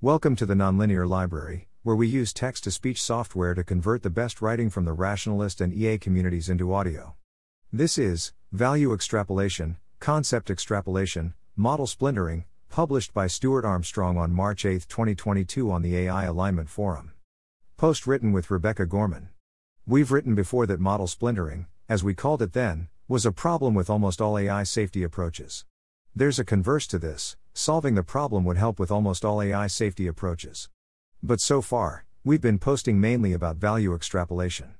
Welcome to the Nonlinear Library, where we use text to speech software to convert the best writing from the rationalist and EA communities into audio. This is Value Extrapolation, Concept Extrapolation, Model Splintering, published by Stuart Armstrong on March 8, 2022 on the AI Alignment Forum. Post written with Rebecca Gorman. We've written before that model splintering, as we called it then, was a problem with almost all AI safety approaches. There's a converse to this solving the problem would help with almost all AI safety approaches. But so far, we've been posting mainly about value extrapolation.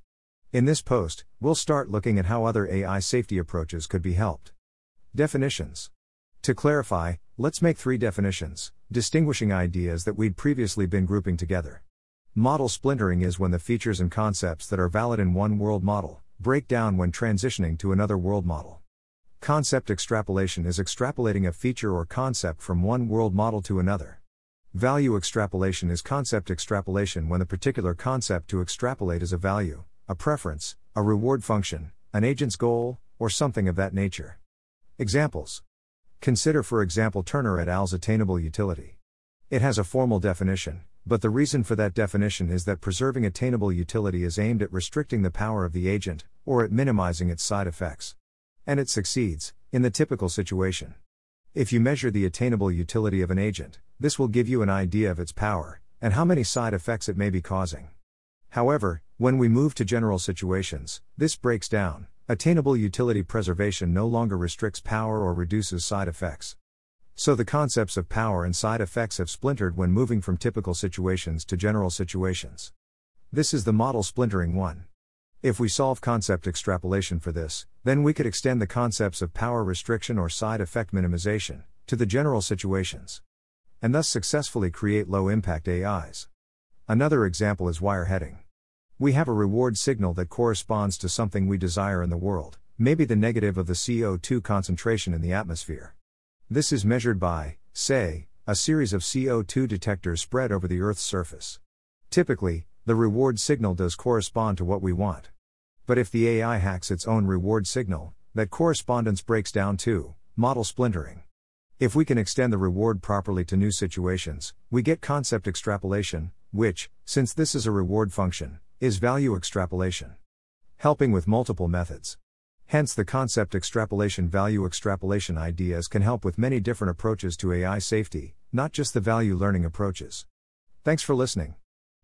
In this post, we'll start looking at how other AI safety approaches could be helped. Definitions. To clarify, let's make three definitions, distinguishing ideas that we'd previously been grouping together. Model splintering is when the features and concepts that are valid in one world model break down when transitioning to another world model. Concept extrapolation is extrapolating a feature or concept from one world model to another. Value extrapolation is concept extrapolation when the particular concept to extrapolate is a value, a preference, a reward function, an agent's goal, or something of that nature. Examples Consider, for example, Turner et al.'s attainable utility. It has a formal definition, but the reason for that definition is that preserving attainable utility is aimed at restricting the power of the agent, or at minimizing its side effects. And it succeeds, in the typical situation. If you measure the attainable utility of an agent, this will give you an idea of its power, and how many side effects it may be causing. However, when we move to general situations, this breaks down. Attainable utility preservation no longer restricts power or reduces side effects. So the concepts of power and side effects have splintered when moving from typical situations to general situations. This is the model splintering one. If we solve concept extrapolation for this, then we could extend the concepts of power restriction or side effect minimization to the general situations. And thus successfully create low impact AIs. Another example is wireheading. We have a reward signal that corresponds to something we desire in the world, maybe the negative of the CO2 concentration in the atmosphere. This is measured by, say, a series of CO2 detectors spread over the Earth's surface. Typically, the reward signal does correspond to what we want. But if the AI hacks its own reward signal, that correspondence breaks down too, model splintering. If we can extend the reward properly to new situations, we get concept extrapolation, which, since this is a reward function, is value extrapolation. Helping with multiple methods. Hence, the concept extrapolation value extrapolation ideas can help with many different approaches to AI safety, not just the value learning approaches. Thanks for listening.